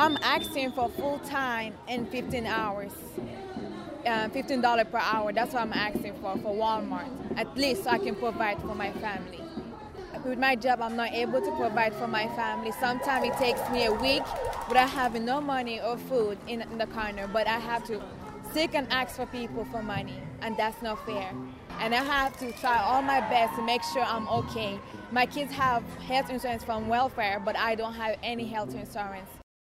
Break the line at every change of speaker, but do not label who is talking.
I'm asking for full time and 15 hours. Uh, $15 per hour. That's what I'm asking for for Walmart. At least I can provide for my family. With my job, I'm not able to provide for my family. Sometimes it takes me a week without having no money or food in, in the corner, but I have to seek and ask for people for money, and that's not fair. And I have to try all my best to make sure I'm okay. My kids have health insurance from welfare, but I don't have any health insurance.